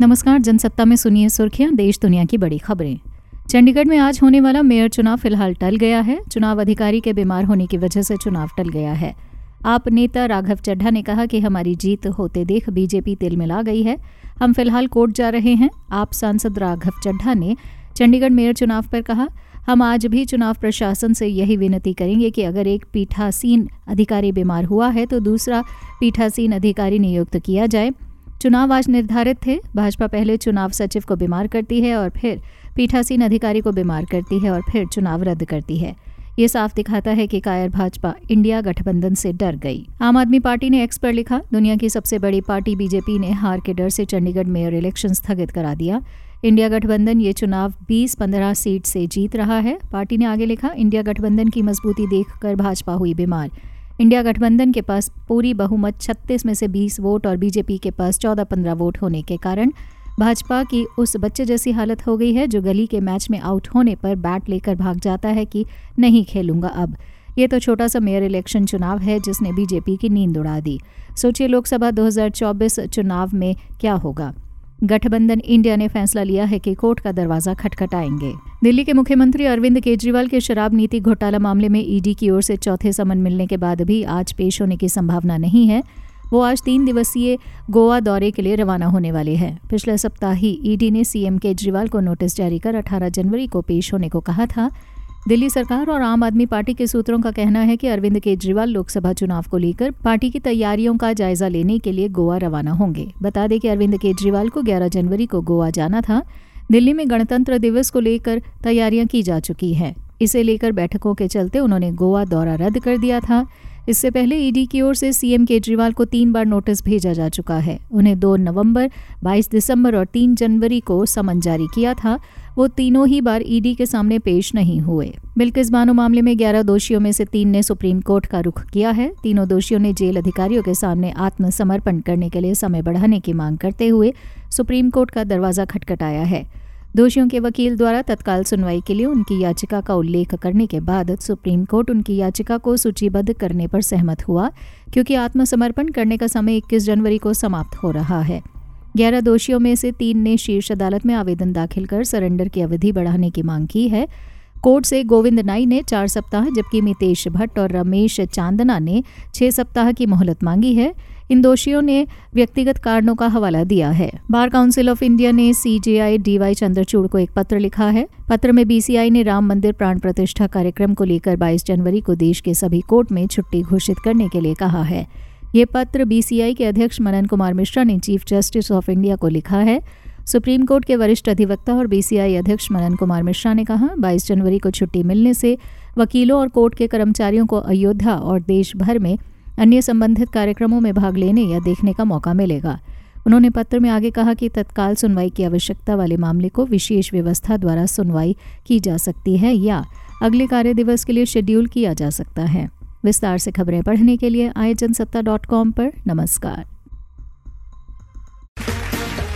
नमस्कार, जनसत्ता में सुनिए सुर्खियाँ, देश दुनिया की बड़ी खबरें। चंडीगढ़ में आज होने वाला मेयर चुनाव फ़िलहाल टल गया है। चुनाव अधिकारी के बीमार होने की वजह से चुनाव टल गया है। आप नेता राघव चड्ढा ने कहा कि हमारी जीत होते देख बीजेपी तिल मिला गई है। हम फ़िलहाल कोर्ट जा रहे हैं। आप सांसद राघव चड्ढा ने चंडीगढ़ मेयर चुनाव पर कहा, हम आज भी चुनाव प्रशासन से यही विनती करेंगे कि अगर एक पीठासीन अधिकारी बीमार हुआ है तो दूसरा पीठासीन अधिकारी नियुक्त किया जाए। चुनाव आज निर्धारित थे। भाजपा पहले चुनाव सचिव को बीमार करती है और फिर पीठासीन अधिकारी को बीमार करती है और फिर चुनाव रद्द करती है। ये साफ़ दिखाता है कि कायर भाजपा इंडिया गठबंधन से डर गई। आम आदमी पार्टी ने एक्स पर लिखा, दुनिया की सबसे बड़ी पार्टी बीजेपी ने हार के डर से चंडीगढ़ मेयर इलेक्शन स्थगित करा दिया। इंडिया गठबंधन ये चुनाव 20-15 सीट से जीत रहा है। पार्टी ने आगे लिखा, इंडिया गठबंधन की मजबूती देखकर भाजपा हुई बीमार। इंडिया गठबंधन के पास पूरी बहुमत 36 में से 20 वोट और बीजेपी के पास 14-15 वोट होने के कारण भाजपा की उस बच्चे जैसी हालत हो गई है जो गली के मैच में आउट होने पर बैट लेकर भाग जाता है कि नहीं खेलूँगा अब। ये तो छोटा सा मेयर इलेक्शन चुनाव है जिसने बीजेपी की नींद उड़ा दी। सोचिए लोकसभा 2024 चुनाव में क्या होगा। गठबंधन इंडिया ने फैसला लिया है कि कोर्ट का दरवाज़ा खटखटाएँगे। दिल्ली के मुख्यमंत्री अरविंद केजरीवाल के शराब नीति घोटाला मामले में ईडी की ओर से चौथे समन मिलने के बाद भी आज पेश होने की संभावना नहीं है। वो आज तीन दिवसीय गोवा दौरे के लिए रवाना होने वाले हैं। पिछले सप्ताह ही ईडी ने सीएम केजरीवाल को नोटिस जारी कर 18 जनवरी को पेश होने को कहा था। दिल्ली सरकार और आम आदमी पार्टी के सूत्रों का कहना है कि अरविंद केजरीवाल लोकसभा चुनाव को लेकर पार्टी की तैयारियों का जायजा लेने के लिए गोवा रवाना होंगे। बता दें कि अरविंद केजरीवाल को 11 जनवरी को गोवा जाना था। दिल्ली में गणतंत्र दिवस को लेकर तैयारियाँ की जा चुकी हैं। इसे लेकर बैठकों के चलते उन्होंने गोवा दौरा रद्द कर दिया था। इससे पहले ईडी की ओर से सीएम केजरीवाल को तीन बार नोटिस भेजा जा चुका है। उन्हें 2 नवंबर 22 दिसंबर और 3 जनवरी को समन जारी किया था। वो तीनों ही बार ईडी के सामने पेश नहीं हुए। बिल्किस बानो मामले में 11 दोषियों में से तीन ने सुप्रीम कोर्ट का रुख किया है। तीनों दोषियों ने जेल अधिकारियों के सामने आत्मसमर्पण करने के लिए समय बढ़ाने की मांग करते हुए सुप्रीम कोर्ट का दरवाज़ा खटखटाया है। दोषियों के वकील द्वारा तत्काल सुनवाई के लिए उनकी याचिका का उल्लेख करने के बाद सुप्रीम कोर्ट उनकी याचिका को सूचीबद्ध करने पर सहमत हुआ, क्योंकि आत्मसमर्पण करने का समय 21 जनवरी को समाप्त हो रहा है। ग्यारह दोषियों में से तीन ने शीर्ष अदालत में आवेदन दाखिल कर सरेंडर की अवधि बढ़ाने की मांग की है। कोर्ट से गोविंद नाई ने चार सप्ताह, जबकि मितेश भट्ट और रमेश चांदना ने छह सप्ताह की मोहलत मांगी है। इन दोषियों ने व्यक्तिगत कारणों का हवाला दिया है। बार काउंसिल ऑफ़ इंडिया ने सीजेआई डीवाई चंद्रचूड़ को एक पत्र लिखा है। पत्र में बीसीआई ने राम मंदिर प्राण प्रतिष्ठा कार्यक्रम को लेकर 22 जनवरी को देश के सभी कोर्ट में छुट्टी घोषित करने के लिए कहा है। ये पत्र बीसीआई के अध्यक्ष मनन कुमार मिश्रा ने चीफ जस्टिस ऑफ़ इंडिया को लिखा है। सुप्रीम कोर्ट के वरिष्ठ अधिवक्ता और बीसीआई अध्यक्ष मनन कुमार मिश्रा ने कहा 22 जनवरी को छुट्टी मिलने से वकीलों और कोर्ट के कर्मचारियों को अयोध्या और देश भर में अन्य संबंधित कार्यक्रमों में भाग लेने या देखने का मौका मिलेगा। उन्होंने पत्र में आगे कहा कि तत्काल सुनवाई की आवश्यकता वाले मामले को विशेष व्यवस्था द्वारा सुनवाई की जा सकती है या अगले कार्य दिवस के लिए शेड्यूल किया जा सकता है। विस्तार से खबरें पढ़ने के लिए जनसत्ता डॉट कॉम पर। नमस्कार।